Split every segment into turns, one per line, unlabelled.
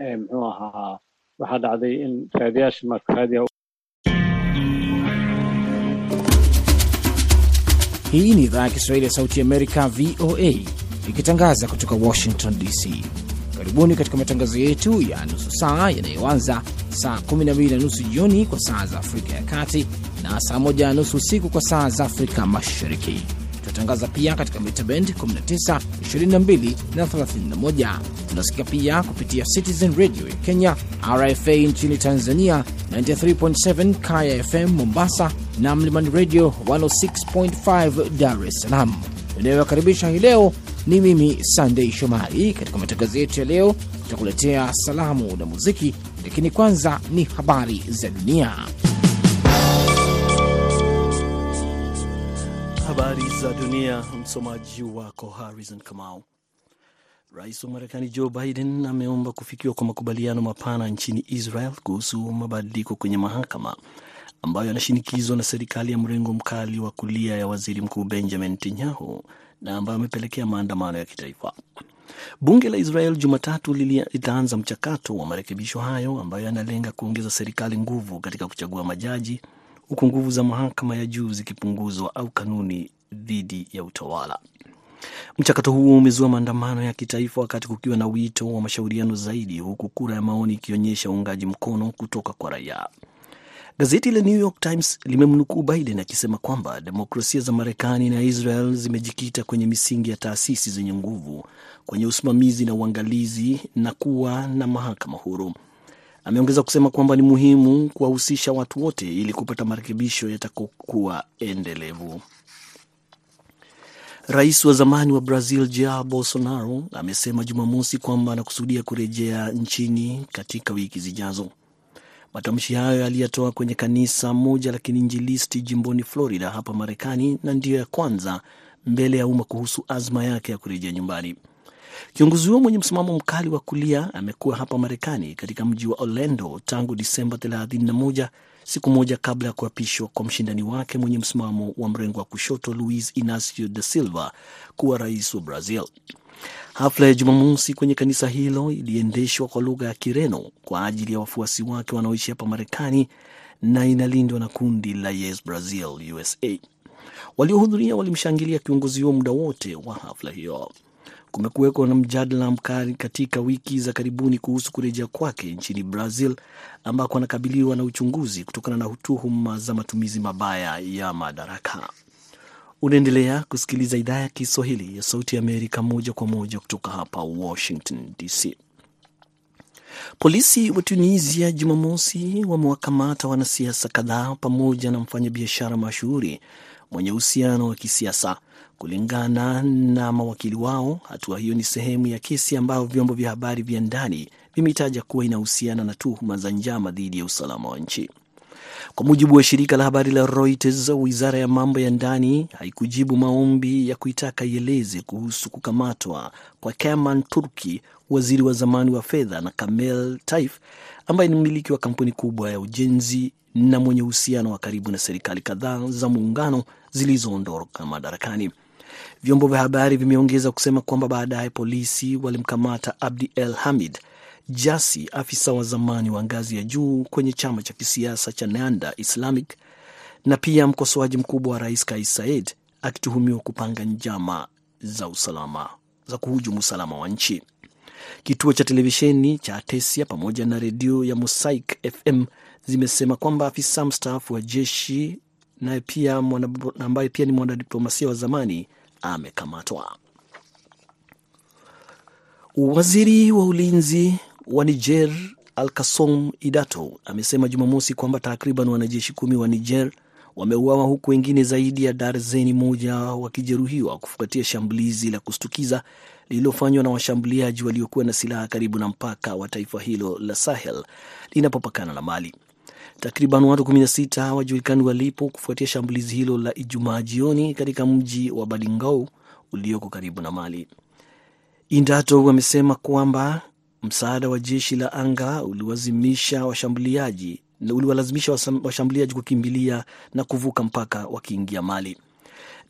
muxuu ahaa waxaa dhacday in raadiyaasha marka
Hii ni idhaa ya Kiswahili ya Sauti Amerika, VOA, ikitangaza kutoka Washington DC. Karibuni katika matangazo yetu ya nusu saa yanayoanza saa 12 na nusu jioni kwa saa za Afrika ya Kati na saa 1 na nusu usiku kwa saa za Afrika Mashariki. Tunatangaza pia katika mita bend 19, 22 na 31. Tunasikia pia kupitia Citizen Radio ya Kenya, RFA nchini Tanzania 93.7, Kaya FM Mombasa na Mlimani Radio 106.5 Dar es Salaam. Inayowakaribisha hii leo ni mimi Sandei Shomari. Katika matangazo yetu ya leo, tutakuletea salamu na muziki, lakini kwanza ni habari za dunia.
Habari za dunia, msomaji wako Harrison Kamau. Rais wa Marekani Joe Biden ameomba kufikiwa kwa makubaliano mapana nchini Israel kuhusu mabadiliko kwenye mahakama ambayo yanashinikizwa na serikali ya mrengo mkali wa kulia ya waziri mkuu Benjamin Netanyahu na ambayo amepelekea maandamano ya kitaifa. Bunge la Israel Jumatatu litaanza mchakato wa marekebisho hayo ambayo yanalenga kuongeza serikali nguvu katika kuchagua majaji, huku nguvu za mahakama ya juu zikipunguzwa au kanuni dhidi ya utawala. Mchakato huo umezua maandamano ya kitaifa wakati kukiwa na wito wa mashauriano zaidi, huku kura ya maoni ikionyesha uungaji mkono kutoka kwa raia. Gazeti la New York Times limemnukuu Biden akisema kwamba demokrasia za Marekani na Israel zimejikita kwenye misingi ya taasisi zenye nguvu, kwenye usimamizi na uangalizi na kuwa na mahakama huru. Ameongeza kusema kwamba ni muhimu kuwahusisha watu wote ili kupata marekebisho yatakokuwa endelevu. Rais wa zamani wa Brazil Jair Bolsonaro amesema Jumamosi kwamba anakusudia kurejea nchini katika wiki zijazo. Matamshi hayo aliyatoa kwenye kanisa moja la kiinjilisti jimboni Florida hapa Marekani, na ndiyo ya kwanza mbele ya umma kuhusu azma yake ya kurejea nyumbani. Kiongozi huo mwenye msimamo mkali wa kulia amekuwa hapa Marekani katika mji wa Orlando tangu Disemba 31, siku moja kabla ya kuapishwa kwa mshindani wake mwenye msimamo wa mrengo wa kushoto Luiz Inacio da Silva kuwa rais wa Brazil. Hafla ya Jumamosi kwenye kanisa hilo iliendeshwa kwa lugha ya Kireno kwa ajili ya wafuasi wake wanaoishi hapa Marekani na inalindwa na kundi la Yes Brazil USA. Waliohudhuria walimshangilia kiongozi huo muda wote wa hafla hiyo. Kumekuwekwa na mjadala mkali katika wiki za karibuni kuhusu kurejea kwake nchini Brazil ambako anakabiliwa na uchunguzi kutokana na tuhuma za matumizi mabaya ya madaraka. Unaendelea kusikiliza idhaa ya Kiswahili ya Sauti ya Amerika moja kwa moja kutoka hapa Washington DC. Polisi wa Tunisia Jumamosi wamewakamata wanasiasa kadhaa pamoja na mfanyabiashara mashuhuri mwenye uhusiano wa kisiasa. Kulingana na mawakili wao, hatua hiyo ni sehemu ya kesi ambayo vyombo vya habari vya ndani vimeitaja kuwa inahusiana na tuhuma za njama dhidi ya usalama wa nchi. Kwa mujibu wa shirika la habari la Reuters, wizara ya mambo ya ndani haikujibu maombi ya kuitaka ieleze kuhusu kukamatwa kwa Kerman Turki, waziri wa zamani wa fedha, na Kamel Taif ambaye ni mmiliki wa kampuni kubwa ya ujenzi na mwenye uhusiano wa karibu na serikali kadhaa za muungano zilizoondoka madarakani. Vyombo vya habari vimeongeza kusema kwamba baadaye polisi walimkamata Abdi El Hamid Jasi, afisa wa zamani wa ngazi ya juu kwenye chama cha kisiasa cha Nanda Islamic na pia mkosoaji mkubwa wa rais Kais Saied, akituhumiwa kupanga njama za usalama za kuhujumu usalama wa nchi. Kituo cha televisheni cha Atesia pamoja na redio ya Mosaic FM zimesema kwamba afisa mstaafu wa jeshi naye pia ambaye pia ni mwanadiplomasia wa zamani amekamatwa. Waziri wa ulinzi wa Niger Alkasom Idato amesema Jumamosi kwamba takriban wanajeshi kumi wa Niger wameuawa huku wengine zaidi ya darzeni moja wakijeruhiwa kufuatia shambulizi la kushtukiza lililofanywa na washambuliaji waliokuwa na silaha karibu na mpaka wa taifa hilo la Sahel linapopakana na Mali. Takriban watu 16 hawajulikani walipo kufuatia shambulizi hilo la Ijumaa jioni katika mji wa Badingou ulioko karibu na Mali. Indato wamesema kwamba msaada wa jeshi la anga uliwazimisha washambuliaji uliwalazimisha washambuliaji kukimbilia na kuvuka mpaka wakiingia Mali.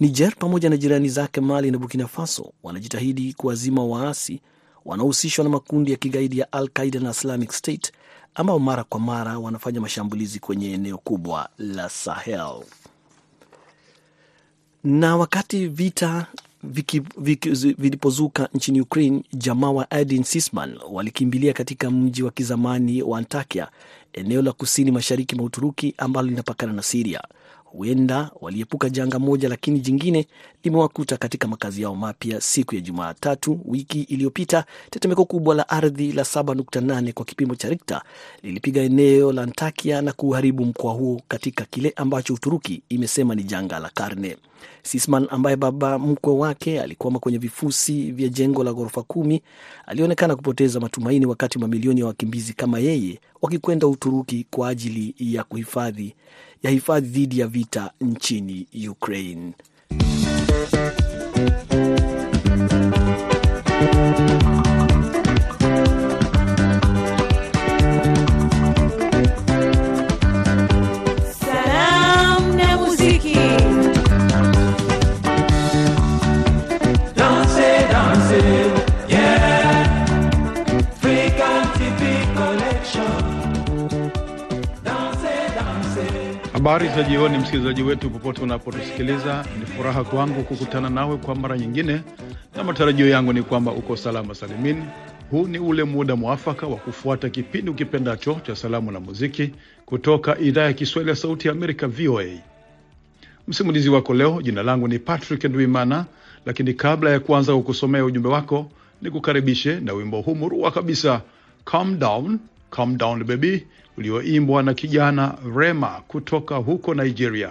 Niger pamoja na jirani zake Mali na Burkina Faso wanajitahidi kuwazima waasi wanaohusishwa na makundi ya kigaidi ya Al Qaida na Islamic State ambao mara kwa mara wanafanya mashambulizi kwenye eneo kubwa la Sahel. Na wakati vita vilipozuka nchini Ukraine, jamaa wa Edin Sisman walikimbilia katika mji wa kizamani wa Antakya, eneo la kusini mashariki mwa Uturuki ambalo linapakana na Siria. Huenda waliepuka janga moja, lakini jingine limewakuta katika makazi yao mapya siku ya Jumatatu wiki iliyopita. Tetemeko kubwa la ardhi la 7.8 kwa kipimo cha Richter lilipiga eneo la Antakia na kuharibu mkoa huo katika kile ambacho Uturuki imesema ni janga la karne. Sisman ambaye baba mkwe wake alikwama kwenye vifusi vya jengo la ghorofa kumi alionekana kupoteza matumaini, wakati mamilioni ya wakimbizi kama yeye wakikwenda Uturuki kwa ajili ya kuhifadhi ya hifadhi dhidi ya vita nchini Ukraine.
Habari za jioni, msikilizaji wetu popote unapotusikiliza. Ni furaha kwangu kukutana nawe kwa mara nyingine, na matarajio yangu ni kwamba uko salama salimini. Huu ni ule muda mwafaka wa kufuata kipindi ukipendacho cha salamu na muziki kutoka idhaa ya Kiswahili ya Sauti ya Amerika, VOA. Msimulizi wako leo, jina langu ni Patrick Ndwimana, lakini kabla ya kuanza kukusomea ujumbe wako, ni kukaribishe na wimbo huu murua kabisa, Calm Down, Calm Down Baby, ulioimbwa na kijana Rema kutoka huko Nigeria.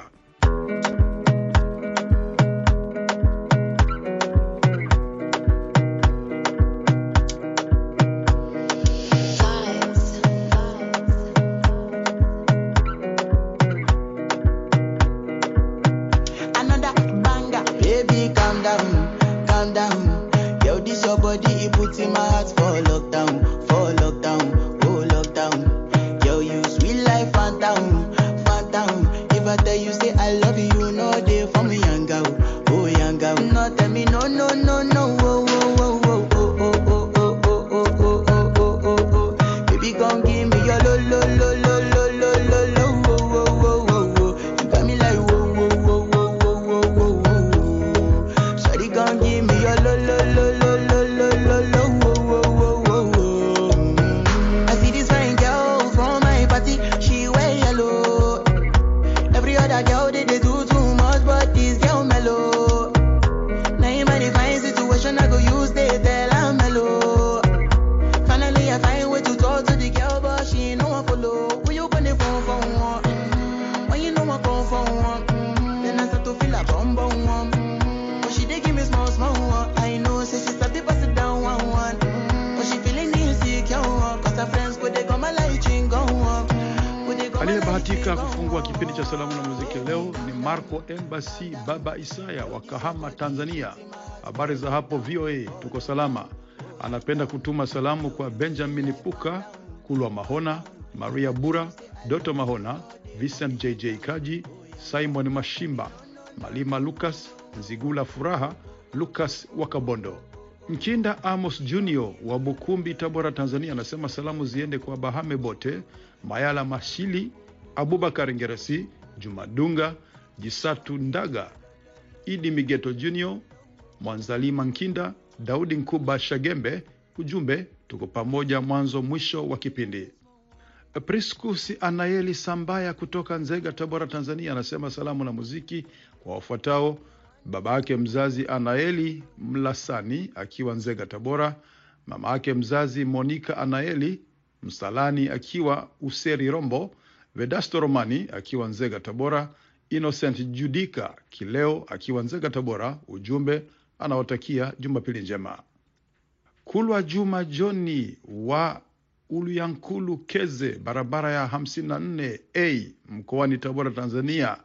Isaya wa Kahama, Tanzania. Habari za hapo VOA, tuko salama. Anapenda kutuma salamu kwa Benjamin Puka, Kulwa Mahona, Maria Bura, Doto Mahona, Vincent JJ Kaji, Simon Mashimba, Malima Lucas, Nzigula Furaha, Lucas Wakabondo. Mkinda Amos Junior wa Bukumbi, Tabora, Tanzania anasema salamu ziende kwa Bahame Bote, Mayala Mashili, Abubakar Ngeresi, Jumadunga Jisatu Ndaga, Idi Migeto Junior, Mwanzalima Nkinda, Daudi Nkuba Shagembe. Ujumbe, tuko pamoja mwanzo mwisho wa kipindi. Priscus Anayeli Sambaya kutoka Nzega, Tabora, Tanzania anasema salamu na muziki kwa wafuatao: baba yake mzazi Anaeli Mlasani akiwa Nzega, Tabora, mama yake mzazi Monika Anaeli Msalani akiwa Useri Rombo, Vedasto Romani akiwa Nzega, Tabora, Innocent Judika Kileo akiwa Nzega, Tabora. Ujumbe anawatakia Jumapili njema. Kulwa Juma Joni wa Uluyankulu Keze, barabara ya 54 a mkoani Tabora, Tanzania,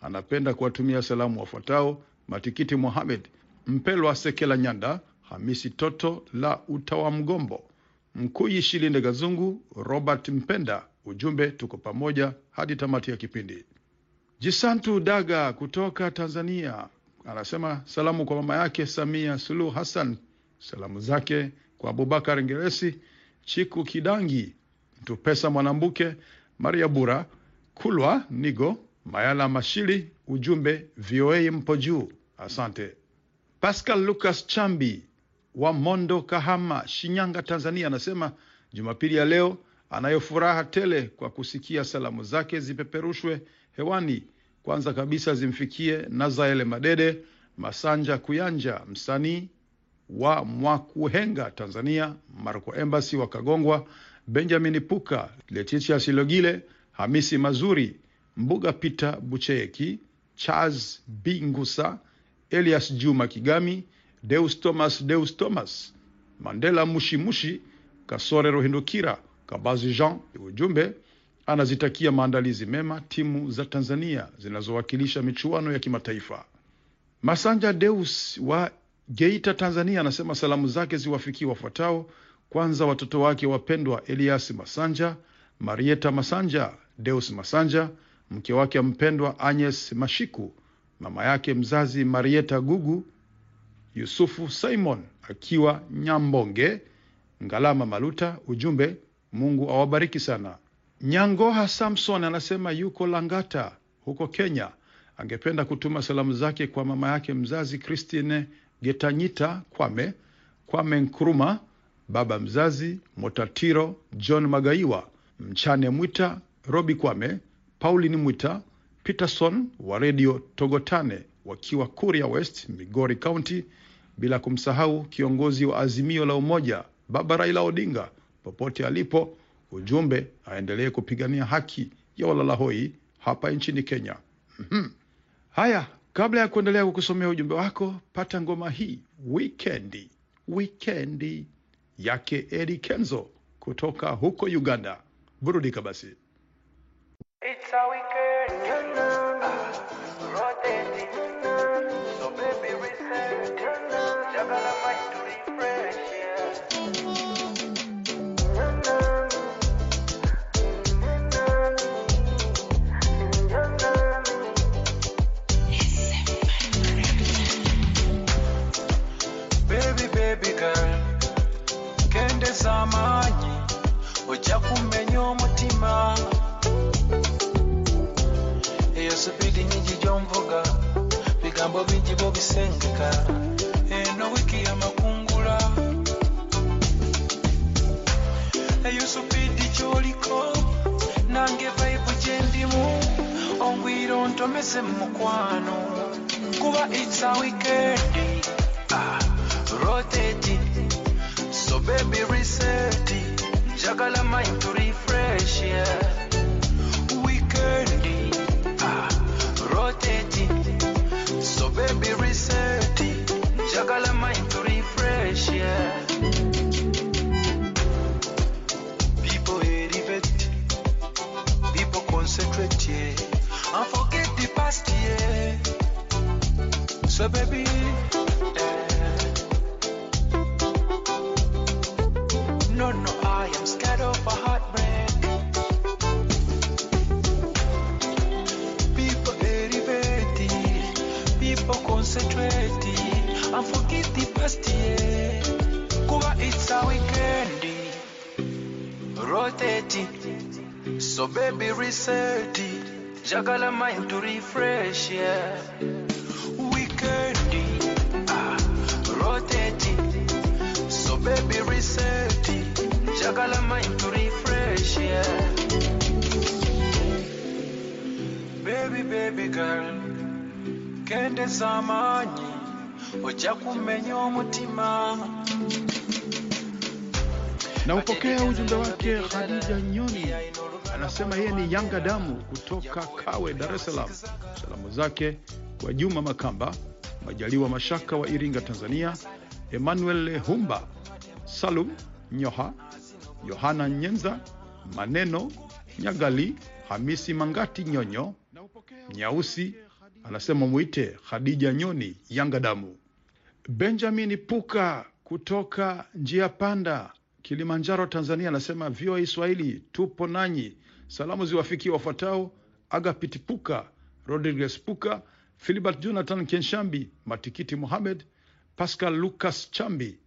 anapenda kuwatumia salamu wafuatao: Matikiti Mohamed Mpelwa Sekela Nyanda, Hamisi Toto la Utawa Mgombo, Mkuyi Shilinde Gazungu, Robert Mpenda. Ujumbe, tuko pamoja hadi tamati ya kipindi. Jisantu Daga kutoka Tanzania anasema salamu kwa mama yake Samia Suluhu Hassan. Salamu zake kwa Abubakar Ngeresi, Chiku Kidangi, Mtupesa Mwanambuke, Maria Bura, Kulwa Nigo, Mayala Mashili. Ujumbe VOA mpo juu, asante. Pascal Lucas Chambi wa Mondo, Kahama, Shinyanga, Tanzania, anasema Jumapili ya leo anayo furaha tele kwa kusikia salamu zake zipeperushwe hewani. Kwanza kabisa zimfikie Nazaele Madede Masanja Kuyanja, msanii wa Mwakuhenga, Tanzania, Marco Embassy wa Kagongwa, Benjamin Puka, Letitia Silogile, Hamisi Mazuri, Mbuga Peter Bucheki, Charles Bingusa, Elias Juma Kigami, Deus Thomas, Deus Thomas, Mandela Mushimushi, Kasore Rohindukira, Kabazi Jean. Ujumbe anazitakia maandalizi mema timu za Tanzania zinazowakilisha michuano ya kimataifa. Masanja Deus wa Geita, Tanzania, anasema salamu zake ziwafikie wafuatao. Kwanza watoto wake wapendwa Elias Masanja, Marieta Masanja, Deus Masanja, mke wake mpendwa Agnes Mashiku, mama yake mzazi Marieta Gugu, Yusufu Simon akiwa Nyambonge, Ngalama Maluta. Ujumbe, Mungu awabariki sana. Nyangoha Samson anasema yuko Langata huko Kenya, angependa kutuma salamu zake kwa mama yake mzazi Christine Getanyita Kwame, Kwame Nkruma, baba mzazi Motatiro John Magaiwa, Mchane Mwita, Robi Kwame, Pauline Mwita, Peterson wa redio Togotane wakiwa Kuria West, Migori County, bila kumsahau kiongozi wa Azimio la Umoja Baba Raila Odinga popote alipo. Ujumbe aendelee kupigania haki ya walalahoi hapa nchini Kenya. Mhm. Haya, kabla ya kuendelea kukusomea ujumbe wako, pata ngoma hii wikendi, wikendi yake Eddie Kenzo kutoka huko Uganda. Burudika basi.
It's a weekend, so baby reset njagala mind to refresh yeah. People elevate people concentrate yeah. And forget the past yeah. So baby eh, the kuba it's a weekend rotating so baby reset it. jagala mind to refresh yeah. Weekend ah, rotating so baby reset it. jagala mind to refresh yeah. Baby baby girl kende z'amaanyi ojja kumenya omutima
Na upokea ujumbe wake Khadija Nyoni, anasema yeye ni Yanga damu kutoka Kawe, Dar es Salaam. Salamu zake kwa Juma Makamba, Majaliwa Mashaka wa Iringa, Tanzania, Emmanuel Humba, Salum Nyoha, Yohana Nyenza, Maneno Nyagali, Hamisi Mangati Nyonyo, Nyausi anasema mwite Khadija Nyoni, Yanga damu. Benjamin Puka kutoka njia panda Kilimanjaro, Tanzania anasema VOA Swahili tupo nanyi. Salamu ziwafikie wafuatao: Agapit Puka, Rodriguez Puka, Filibert Jonathan Kenshambi, Matikiti Mohamed, Pascal Lucas Chambi,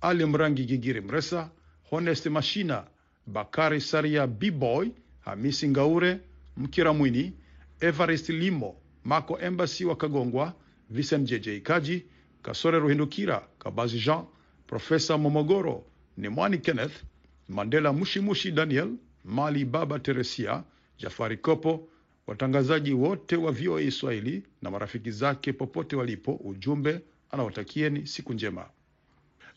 Ali Mrangi Gigiri Mresa, Honest Mashina, Bakari Saria B-Boy, Hamisi Ngaure, Mkira Mwini, Evarist Limo, Mako Embassy wa Kagongwa, Vincent JJ Kaji, Kasore Ruhindukira, Kabazi Jean, Profesa Momogoro, Nimwani Kenneth, Mandela Mushimushi Daniel, Mali Baba Teresia, Jafari Kopo, watangazaji wote wa VOA Swahili na marafiki zake popote walipo, ujumbe anawatakieni siku njema.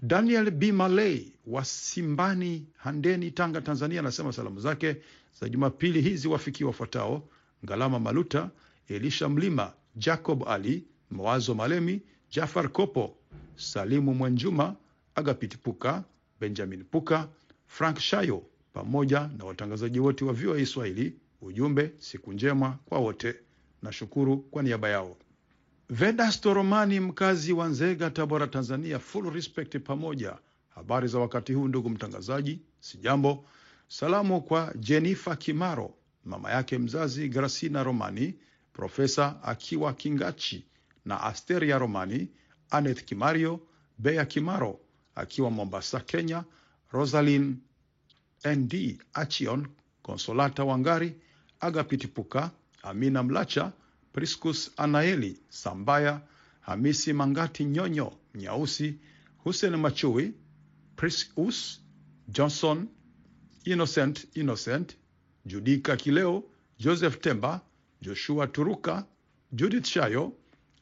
Daniel B Malay wa Simbani, Handeni, Tanga, Tanzania, anasema salamu zake za Jumapili hizi wafikie wafuatao: Ngalama Maluta, Elisha Mlima, Jacob Ali, Mwazo Malemi, Jafar Kopo, Salimu Mwenjuma, Agapiti Puka, Benjamin Puka, Frank Shayo pamoja na watangazaji wote wa VOA Swahili. Ujumbe, siku njema kwa wote. Nashukuru kwa niaba yao. Vedasto Romani, mkazi wa Nzega, Tabora, Tanzania. Full respect pamoja. Habari za wakati huu, ndugu mtangazaji, sijambo. Salamu kwa Jenifa Kimaro, mama yake mzazi Grasina Romani, Profesa akiwa Kingachi na Asteria Romani, Aneth Kimario, Bea Kimaro akiwa Mombasa, Kenya, Rosalin ND Achion, Konsolata Wangari, Agapiti Puka, Amina Mlacha, Priscus Anaeli Sambaya, Hamisi Mangati Nyonyo Nyausi, Hussein Machui, Priscus Johnson, Innocent Innocent, Judika Kileo, Joseph Temba, Joshua Turuka, Judith Shayo,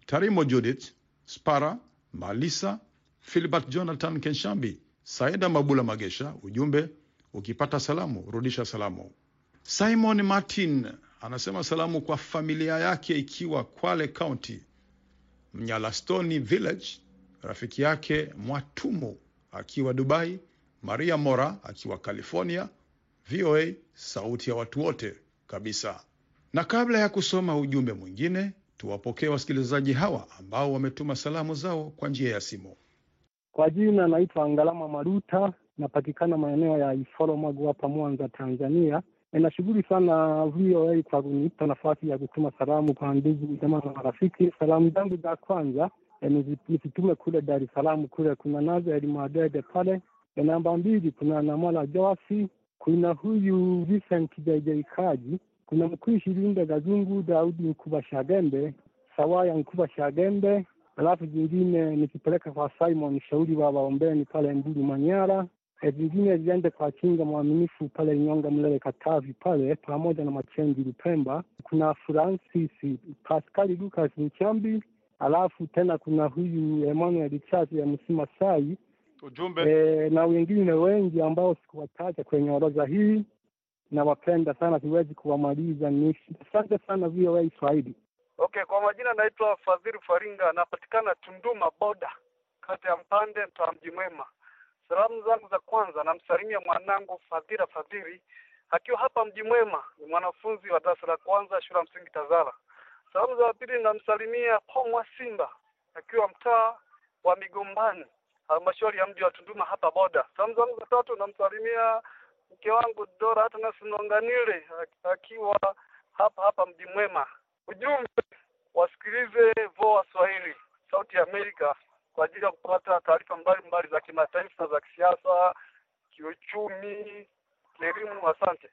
Tarimo Judith, Spara, Malisa, Philbert Jonathan Kenshambi, Saida Mabula Magesha. Ujumbe, ukipata salamu rudisha salamu. Simon Martin anasema salamu kwa familia yake ikiwa Kwale County, Mnyalastoni Village, rafiki yake Mwatumu akiwa Dubai, Maria Mora akiwa California. VOA sauti ya watu wote kabisa. Na kabla ya kusoma ujumbe mwingine, tuwapokee wasikilizaji hawa ambao wametuma salamu zao kwa njia ya simu.
Kwa jina naitwa Ngalama Maruta, napatikana maeneo ya Iforo Magu hapa Mwanza, Tanzania. Ninashukuru sana VOA kwa kunipa nafasi ya kutuma salamu kwa ndugu jamaa na marafiki. Salamu zangu za kwanza nizitume kule Dar es Salaam, kule kuna nazo Mwadede pale. Namba mbili kuna Namala Joasi, kuna huyu Vincent JJ Kaji, kuna Mkwishi Linda Gazungu, Daudi Nkuba Shagembe, Sawaya Nkuba Shagembe, alafu zingine nikipeleka kwa Simon Shauri wa Waombeni pale Mbulu Manyara, e, zingine ziende kwa Chinga Mwaminifu pale Nyonga Mlele Katavi pale, pamoja na Machenji Lupemba. Kuna Francis Paskali Lucas Mchambi, alafu tena kuna huyu Emmanuel Chazi ya Msima Sai
Ujumbe
e, na wengine wengi ambao sikuwataja kwenye orodha hii. Nawapenda sana, siwezi kuwamaliza. Ni asante sana VOA Swahili.
Okay, kwa majina naitwa Fadhili Faringa, napatikana Tunduma boda, kati ya Mpande, mtaa Mji Mwema. Salamu zangu za kwanza namsalimia mwanangu Fadhila Fadhili akiwa hapa Mji Mwema, ni mwanafunzi wa darasa la kwanza shule ya msingi Tazara. Salamu za pili namsalimia Pomwa Simba akiwa mtaa wa Migombani, halmashauri ya mji wa Tunduma hapa boda. Salamu zangu za tatu namsalimia mke wangu Dora Atanas Nonganile akiwa hapa hapa Mji Mwema. Ujumbe wasikilize VOA Swahili, sauti ya Amerika, kwa ajili ya kupata taarifa mbalimbali za kimataifa, za kisiasa, kiuchumi, kielimu. Asante.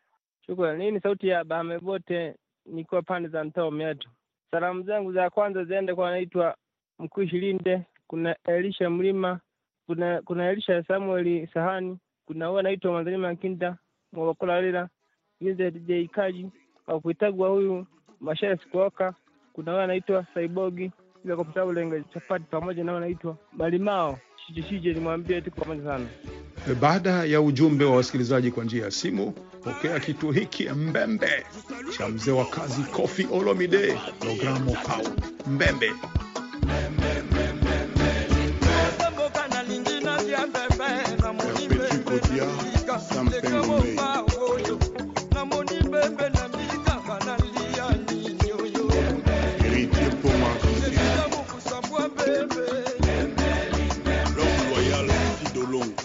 Shukrani. Hii ni sauti ya Bahame Bote, nikiwa pande za mtaa Meatu. Salamu zangu za kwanza ziende kwa anaitwa mkuu Linde, kuna Elisha Mlima, kuna kuna Elisha Samueli Sahani, kuna huyu anaitwa Mwanzalima Kinda Mwabakola Lela DJ Kaji Wakuitagwa huyu Mashaya Sikuoka, kuna huyu anaitwa Saibogi ila kwa sababu lenga chapati pamoja na anaitwa Malimao Shije Shije, nimwambie tuko pamoja sana.
Baada ya ujumbe wa wasikilizaji kwa njia ya simu, pokea kitu hiki mbembe cha mzee wa kazi Kofi Olomide, programu pau mbembe.
Petit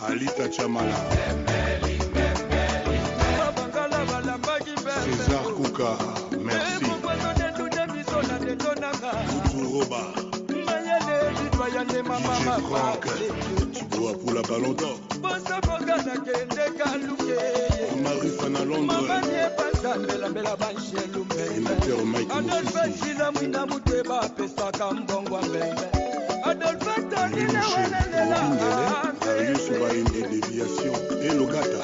alita chamala. César kuka merci. Kuturoba frank
tuboapula balondor marifana
londresénateur mike
adolfe zinamwina muteba apesaka mbongwa mbembe. Adolfe tonina welelela
Arius Bainde Déviation. Et Logata.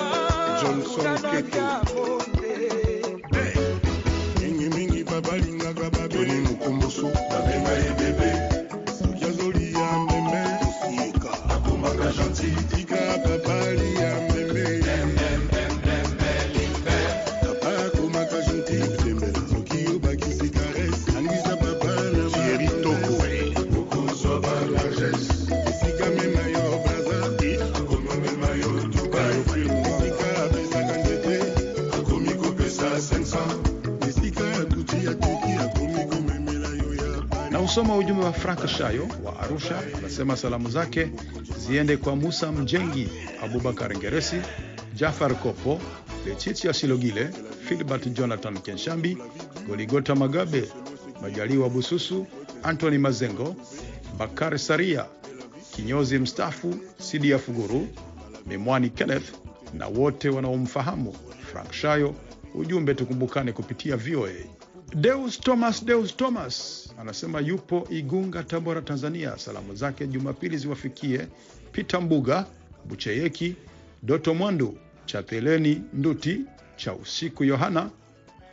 Johnson Keto. Mingi mingi babalingaka babeli mokomboso babenga ye bebe soki azoli ya mbembe osiyeka akomaka gentil tika babali ya mbembe ya
Na usoma ujumbe wa Frank Shayo wa Arusha, anasema salamu zake ziende kwa Musa Mjengi, Abubakar Ngeresi, Jafar Kopo, Letitia Silogile, Filbert Jonathan Kenshambi, Goligota Magabe, Majaliwa Bususu, Anthony Mazengo, Bakari Saria, kinyozi mstaafu Sidia Fuguru, Mimwani Kenneth na wote wanaomfahamu Frank Shayo. Ujumbe tukumbukane kupitia VOA. Deus Thomas Deus Thomas anasema yupo Igunga, Tabora, Tanzania. Salamu zake Jumapili ziwafikie Peter Mbuga, Bucheyeki, Doto Mwandu, Chapeleni Nduti, cha usiku Yohana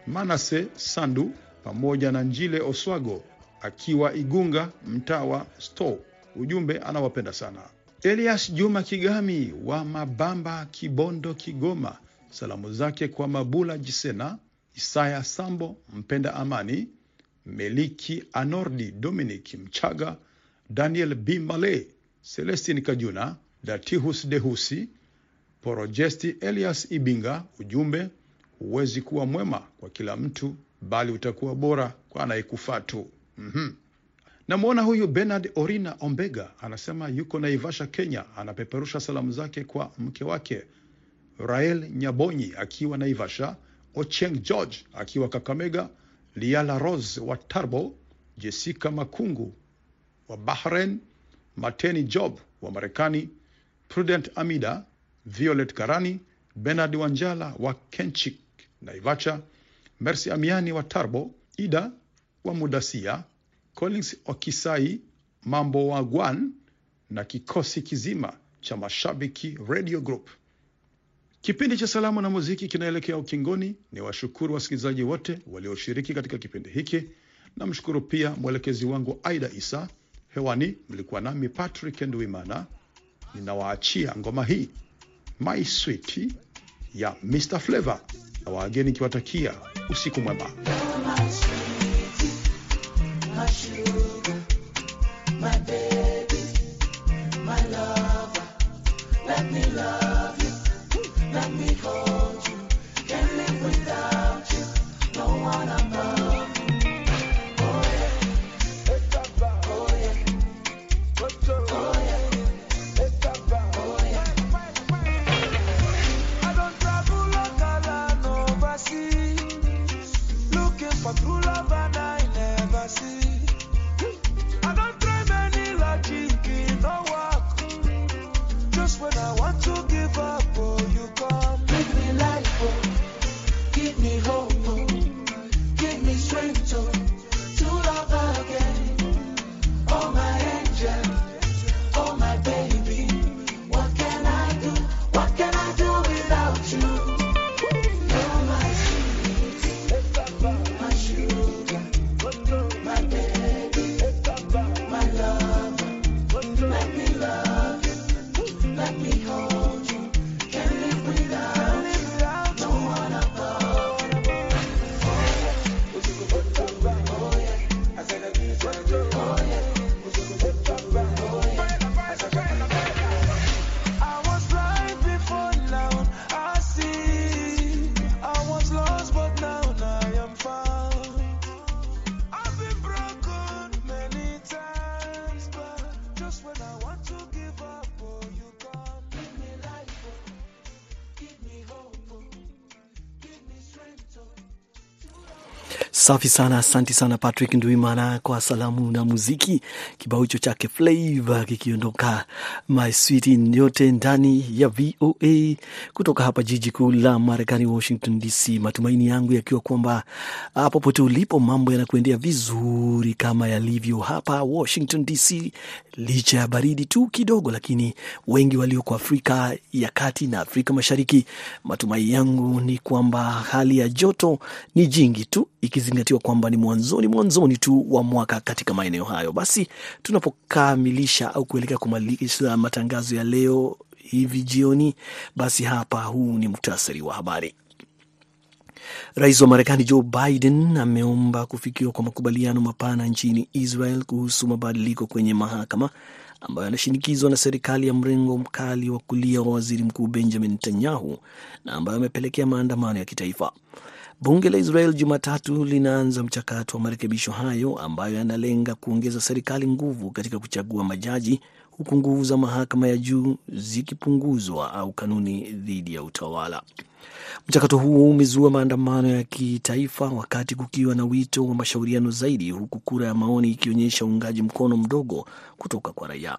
Manase Sandu pamoja na Njile Oswago akiwa Igunga, mtaa wa Sto. Ujumbe anawapenda sana. Elias Juma Kigami wa Mabamba, Kibondo, Kigoma. Salamu zake kwa Mabula Jisena, Isaya Sambo, mpenda amani, Meliki Anordi, Dominic Mchaga, Daniel B. Male, Celestin Kajuna, Datihus Dehusi, Porojesti Elias Ibinga. Ujumbe, huwezi kuwa mwema kwa kila mtu, bali utakuwa bora kwa anayekufaa tu. -hmm. Namwona huyu Bernard Orina Ombega anasema yuko Naivasha, Kenya. Anapeperusha salamu zake kwa mke wake Rael Nyabonyi akiwa Naivasha, Ocheng George akiwa Kakamega, Liala Rose wa Tarbo, Jessica Makungu wa Bahrain, Mateni Job wa Marekani, Prudent Amida, Violet Karani, Bernard Wanjala wa Kenchik Naivacha, Mercy Amiani wa Tarbo, Ida wa Mudasia, Collins Okisai, Mambo wa Gwan na kikosi kizima cha Mashabiki Radio Group. Kipindi cha salamu na muziki kinaelekea ukingoni. Ni washukuru wasikilizaji wote walioshiriki katika kipindi hiki. Namshukuru pia mwelekezi wangu Aida Isa. Hewani mlikuwa nami Patrick Ndwimana, Ninawaachia ngoma hii My Sweet ya Mr Flavor na wageni kiwatakia usiku mwema.
my baby, my lover. Let me love me. hold
Safi sana, asanti sana Patrick Ndwimana kwa salamu na muziki. Kibao hicho chake Flavor kikiondoka my sweet yote ndani ya VOA kutoka hapa jiji kuu la Marekani, Washington DC. Matumaini yangu yakiwa kwamba ah, popote ulipo mambo yanakuendea vizuri kama yalivyo hapa Washington DC, licha ya baridi tu kidogo, lakini wengi walioko Afrika ya kati na Afrika Mashariki, matumaini yangu ni kwamba hali ya joto ni jingi tu ikizingatiwa kwamba ni mwanzoni mwanzoni tu wa mwaka katika maeneo hayo. Basi tunapokamilisha au kuelekea kumaliza matangazo ya leo hivi jioni, basi hapa, huu ni muhtasari wa habari. Rais wa Marekani Joe Biden ameomba kufikiwa kwa makubaliano mapana nchini Israel kuhusu mabadiliko kwenye mahakama ambayo anashinikizwa na serikali ya mrengo mkali wa kulia wa waziri mkuu Benjamin Netanyahu na ambayo amepelekea maandamano ya kitaifa. Bunge la Israel Jumatatu linaanza mchakato wa marekebisho hayo ambayo yanalenga kuongeza serikali nguvu katika kuchagua majaji, huku nguvu za mahakama ya juu zikipunguzwa au kanuni dhidi ya utawala. Mchakato huo umezua maandamano ya kitaifa wakati kukiwa na wito wa mashauriano zaidi, huku kura ya maoni ikionyesha uungaji mkono mdogo kutoka kwa raia.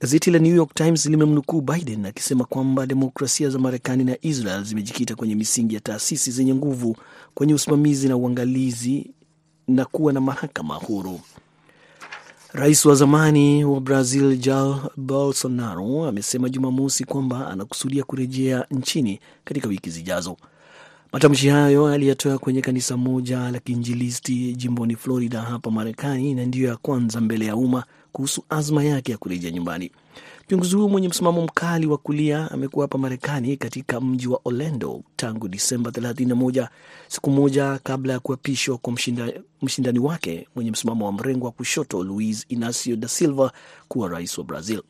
Gazeti la New York Times limemnukuu Biden akisema kwamba demokrasia za Marekani na Israel zimejikita kwenye misingi ya taasisi zenye nguvu kwenye usimamizi na uangalizi na kuwa na mahakama huru. Rais wa zamani wa Brazil Jair Bolsonaro amesema Jumamosi kwamba anakusudia kurejea nchini katika wiki zijazo. Matamshi hayo aliyatoa kwenye kanisa moja la kiinjilisti jimboni Florida hapa Marekani, na ndiyo ya kwanza mbele ya umma kuhusu azma yake ya kurejea nyumbani. Kiongozi huyo mwenye msimamo mkali wa kulia amekuwa hapa Marekani katika mji wa Orlando tangu Disemba 31, siku moja kabla ya kuapishwa kwa mshinda, mshindani wake mwenye msimamo wa mrengo wa kushoto Luiz Inacio da Silva kuwa rais wa Brazil.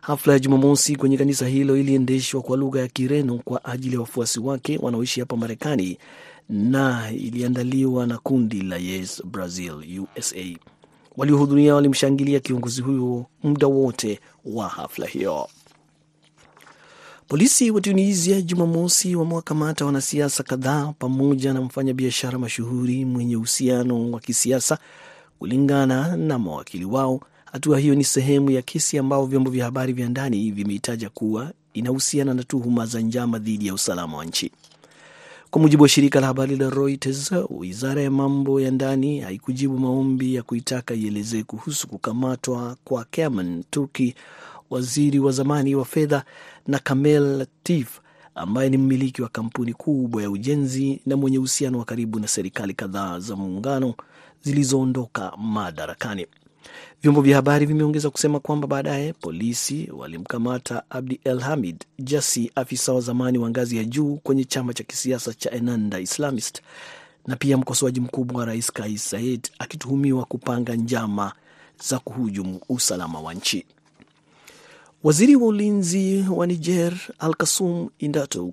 Hafla ya Jumamosi kwenye kanisa hilo iliendeshwa kwa lugha ya Kireno kwa ajili ya wafuasi wake wanaoishi hapa Marekani na iliandaliwa na kundi la Yes Brazil USA. Waliohudhuria walimshangilia kiongozi huyo muda wote wa hafla hiyo. Polisi wa Tunisia Jumamosi wamewakamata wanasiasa kadhaa pamoja na mfanyabiashara mashuhuri mwenye uhusiano wa kisiasa, kulingana na mawakili wao. Hatua hiyo ni sehemu ya kesi ambao vyombo vya habari vya ndani vimeitaja kuwa inahusiana na tuhuma za njama dhidi ya usalama wa nchi. Kwa mujibu wa shirika la habari la Reuters, wizara ya mambo ya ndani haikujibu maombi ya kuitaka ielezee kuhusu kukamatwa kwa Kerman Turki, waziri wa zamani wa fedha, na Kamel Tif ambaye ni mmiliki wa kampuni kubwa ya ujenzi na mwenye uhusiano wa karibu na serikali kadhaa za muungano zilizoondoka madarakani. Vyombo vya habari vimeongeza kusema kwamba baadaye polisi walimkamata Abdi El Hamid Jasi, afisa wa zamani wa ngazi ya juu kwenye chama cha kisiasa cha Ennahda Islamist na pia mkosoaji mkubwa wa rais Kais Saied, akituhumiwa kupanga njama za kuhujumu usalama wa nchi. Waziri wa ulinzi wa Niger Al Kasum Indato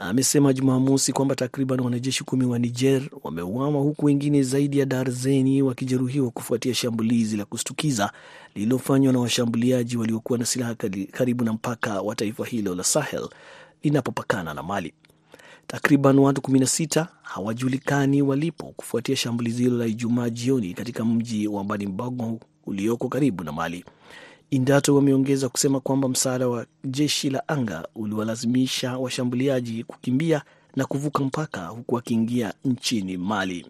amesema Jumamosi kwamba takriban wanajeshi kumi wa Niger wameuawa huku wengine zaidi ya darzeni wakijeruhiwa kufuatia shambulizi la kushtukiza lililofanywa na washambuliaji waliokuwa na silaha karibu na mpaka wa taifa hilo la Sahel linapopakana na Mali. Takriban watu 16 hawajulikani walipo kufuatia shambulizi hilo la Ijumaa jioni katika mji wa Banibogo ulioko karibu na Mali. Indato wameongeza kusema kwamba msaada wa jeshi la anga uliwalazimisha washambuliaji kukimbia na kuvuka mpaka huku wakiingia nchini Mali.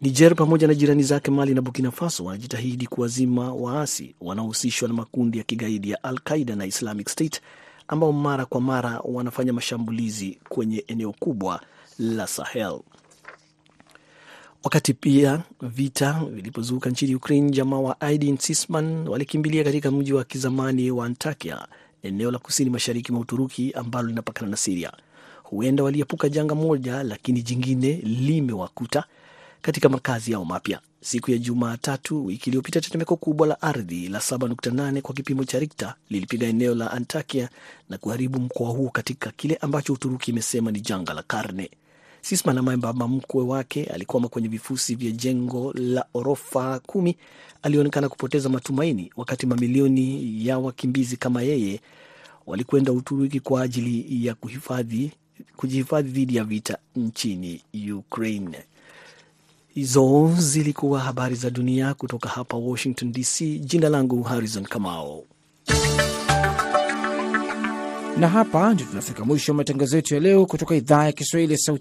Niger pamoja na jirani zake Mali na Burkina Faso wanajitahidi kuwazima waasi wanaohusishwa na makundi ya kigaidi ya Al Qaida na Islamic State ambao mara kwa mara wanafanya mashambulizi kwenye eneo kubwa la Sahel. Wakati pia vita vilipozuka nchini Ukraine, jamaa wa Aidin Sisman walikimbilia katika mji wa kizamani wa Antakya, eneo la kusini mashariki mwa Uturuki ambalo linapakana na Siria. Huenda waliepuka janga moja, lakini jingine limewakuta katika makazi yao mapya. Siku ya Jumatatu wiki iliyopita, tetemeko kubwa la ardhi la 7.8 kwa kipimo cha Rikta lilipiga eneo la Antakya na kuharibu mkoa huo katika kile ambacho Uturuki imesema ni janga la karne. Sisman ambaye baba mkwe wake alikwama kwenye vifusi vya jengo la orofa kumi alionekana kupoteza matumaini, wakati mamilioni ya wakimbizi kama yeye walikwenda Uturuki kwa ajili ya kuhifadhi kujihifadhi dhidi ya vita nchini Ukraine. Hizo zilikuwa habari za dunia kutoka hapa Washington DC. Jina langu Harrison Kamao,
na hapa ndio tunafika mwisho wa matangazo yetu ya leo kutoka idhaa ya Kiswahili ya Sauti